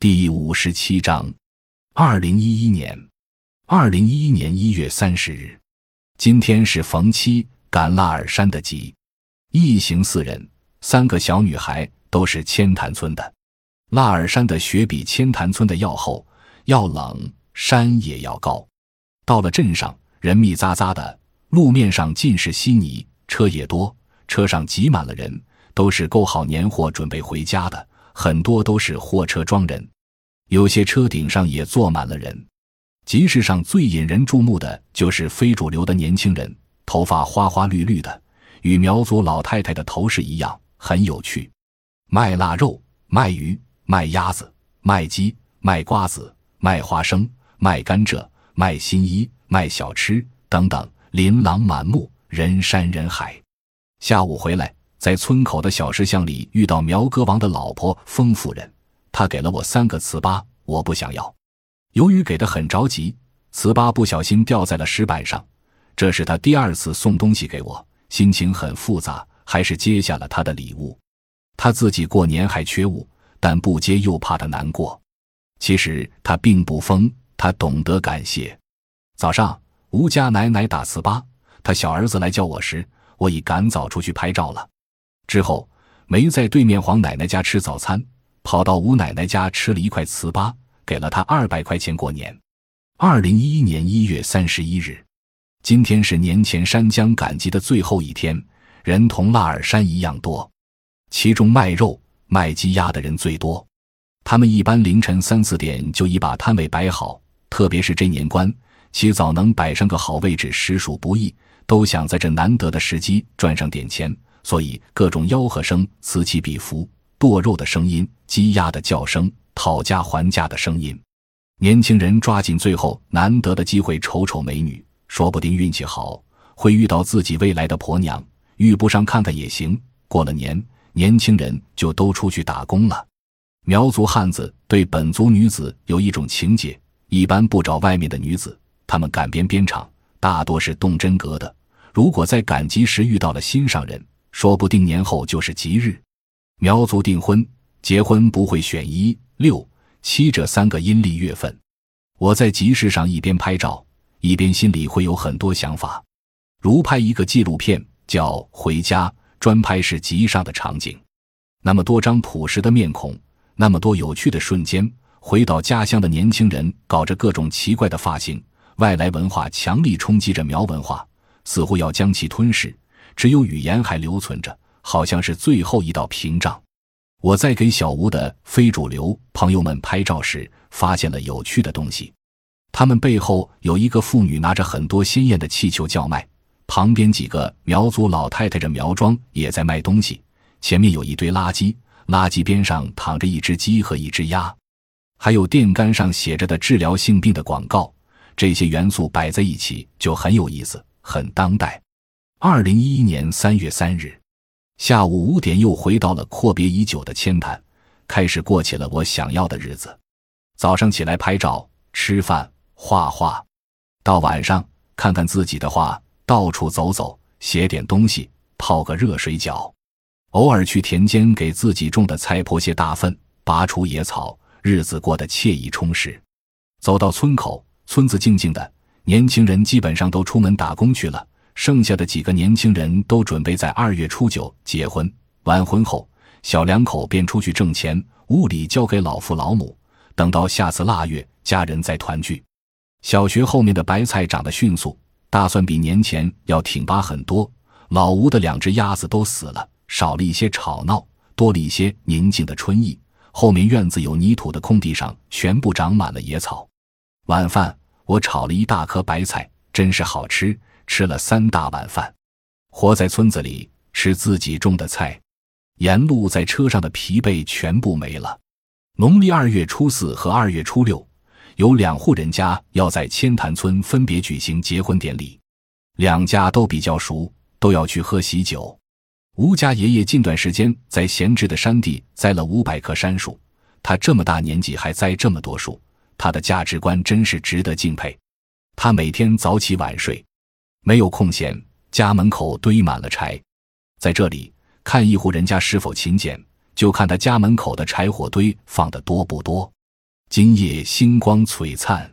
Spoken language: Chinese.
第五十七章，二零一一年，二零一一年一月三十日，今天是逢七赶腊尔山的集，一行四人，三个小女孩，都是千潭村的。腊尔山的雪比千潭村的要厚，要冷，山也要高。到了镇上，人密匝匝的，路面上尽是稀泥，车也多，车上挤满了人，都是购好年货准备回家的。很多都是货车装人，有些车顶上也坐满了人。集市上最引人注目的就是非主流的年轻人，头发花花绿绿的，与苗族老太太的头饰一样，很有趣。卖腊肉、卖鱼、卖鸭子、卖鸡、卖瓜子、卖花生、卖甘蔗、卖新衣、卖小吃等等，琳琅满目，人山人海。下午回来。在村口的小石巷里遇到苗歌王的老婆丰夫人，她给了我三个糍粑，我不想要。由于给的很着急，糍粑不小心掉在了石板上。这是他第二次送东西给我，心情很复杂，还是接下了他的礼物。他自己过年还缺物，但不接又怕他难过。其实他并不疯，他懂得感谢。早上，吴家奶奶打糍粑，他小儿子来叫我时，我已赶早出去拍照了。之后没在对面黄奶奶家吃早餐，跑到吴奶奶家吃了一块糍粑，给了她二百块钱过年。二零一一年一月三十一日，今天是年前山江赶集的最后一天，人同腊尔山一样多，其中卖肉、卖鸡鸭的人最多。他们一般凌晨三四点就已把摊位摆好，特别是这年关，起早能摆上个好位置实属不易，都想在这难得的时机赚上点钱。所以，各种吆喝声此起彼伏，剁肉的声音、鸡鸭的叫声、讨价还价的声音。年轻人抓紧最后难得的机会瞅瞅美女，说不定运气好会遇到自己未来的婆娘，遇不上看看也行。过了年，年轻人就都出去打工了。苗族汉子对本族女子有一种情结，一般不找外面的女子，他们赶边边场，大多是动真格的。如果在赶集时遇到了心上人，说不定年后就是吉日，苗族订婚结婚不会选一六七这三个阴历月份。我在集市上一边拍照，一边心里会有很多想法，如拍一个纪录片叫《回家》，专拍是集上的场景。那么多张朴实的面孔，那么多有趣的瞬间。回到家乡的年轻人搞着各种奇怪的发型，外来文化强力冲击着苗文化，似乎要将其吞噬。只有语言还留存着，好像是最后一道屏障。我在给小吴的非主流朋友们拍照时，发现了有趣的东西。他们背后有一个妇女拿着很多鲜艳的气球叫卖，旁边几个苗族老太太着苗庄也在卖东西。前面有一堆垃圾，垃圾边上躺着一只鸡和一只鸭，还有电杆上写着的治疗性病的广告。这些元素摆在一起就很有意思，很当代。二零一一年三月三日下午五点，又回到了阔别已久的千潭，开始过起了我想要的日子。早上起来拍照、吃饭、画画，到晚上看看自己的画，到处走走，写点东西，泡个热水脚，偶尔去田间给自己种的菜泼些大粪，拔除野草，日子过得惬意充实。走到村口，村子静静的，年轻人基本上都出门打工去了。剩下的几个年轻人都准备在二月初九结婚，完婚后小两口便出去挣钱，物里交给老父老母，等到下次腊月家人再团聚。小学后面的白菜长得迅速，大蒜比年前要挺拔很多。老吴的两只鸭子都死了，少了一些吵闹，多了一些宁静的春意。后面院子有泥土的空地上全部长满了野草。晚饭我炒了一大颗白菜，真是好吃。吃了三大碗饭，活在村子里吃自己种的菜，沿路在车上的疲惫全部没了。农历二月初四和二月初六，有两户人家要在千潭村分别举行结婚典礼，两家都比较熟，都要去喝喜酒。吴家爷爷近段时间在闲置的山地栽了五百棵杉树，他这么大年纪还栽这么多树，他的价值观真是值得敬佩。他每天早起晚睡。没有空闲，家门口堆满了柴。在这里看一户人家是否勤俭，就看他家门口的柴火堆放的多不多。今夜星光璀璨。